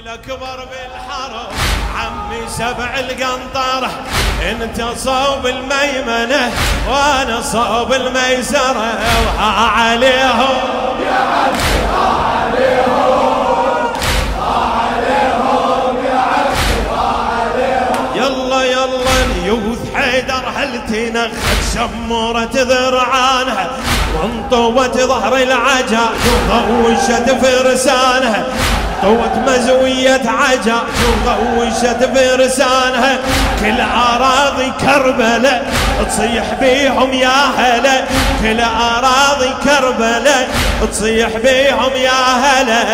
الاكبر بالحرب عمي سبع القنطرة انت صوب الميمنة وأنا صوب الميسرة. وها عليهم. يا عمي عليهم عليهم يا يلا يلا اليوث حيدر هل تنخت شمورة ذرعانها وانطوت ظهر العجاج وضوشت فرسانها. طوت مزوية عجاج وغوشت فرسانها كل أراضي كربلاء تصيح بيهم يا هلا. كل أراضي كربلاء تصيح بيهم يا هلا.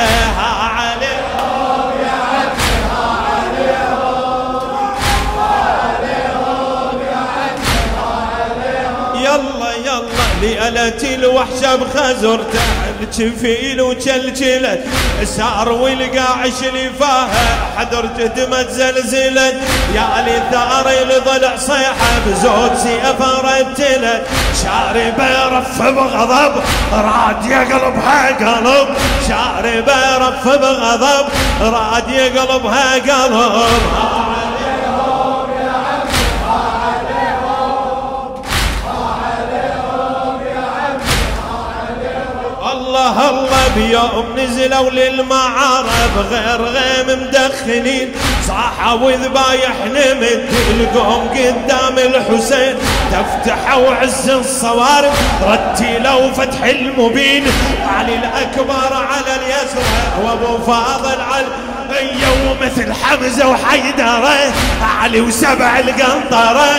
ليلة الوحشة بخزرته الجفيل وجلجلت سار والقاع شلفاها حدر جدمت زلزلت يا لي ثار الضلع صيحة بزود سيفة رتلت شاربة يرف بغضب راد يقلبها قلب شاربة يرف بغضب راد يقلبها قلب. الله الله بيوم نزلوا للمعارف غير غيم مدخنين. صاحوا وذبايح نمد القوم قدام الحسين. تفتحوا عز الصوارف رتلوا فتح المبين. علي الأكبر على اليسرى وابو فاضل على يوم مثل حمزة وحيدره. علي وسبع القنطرة.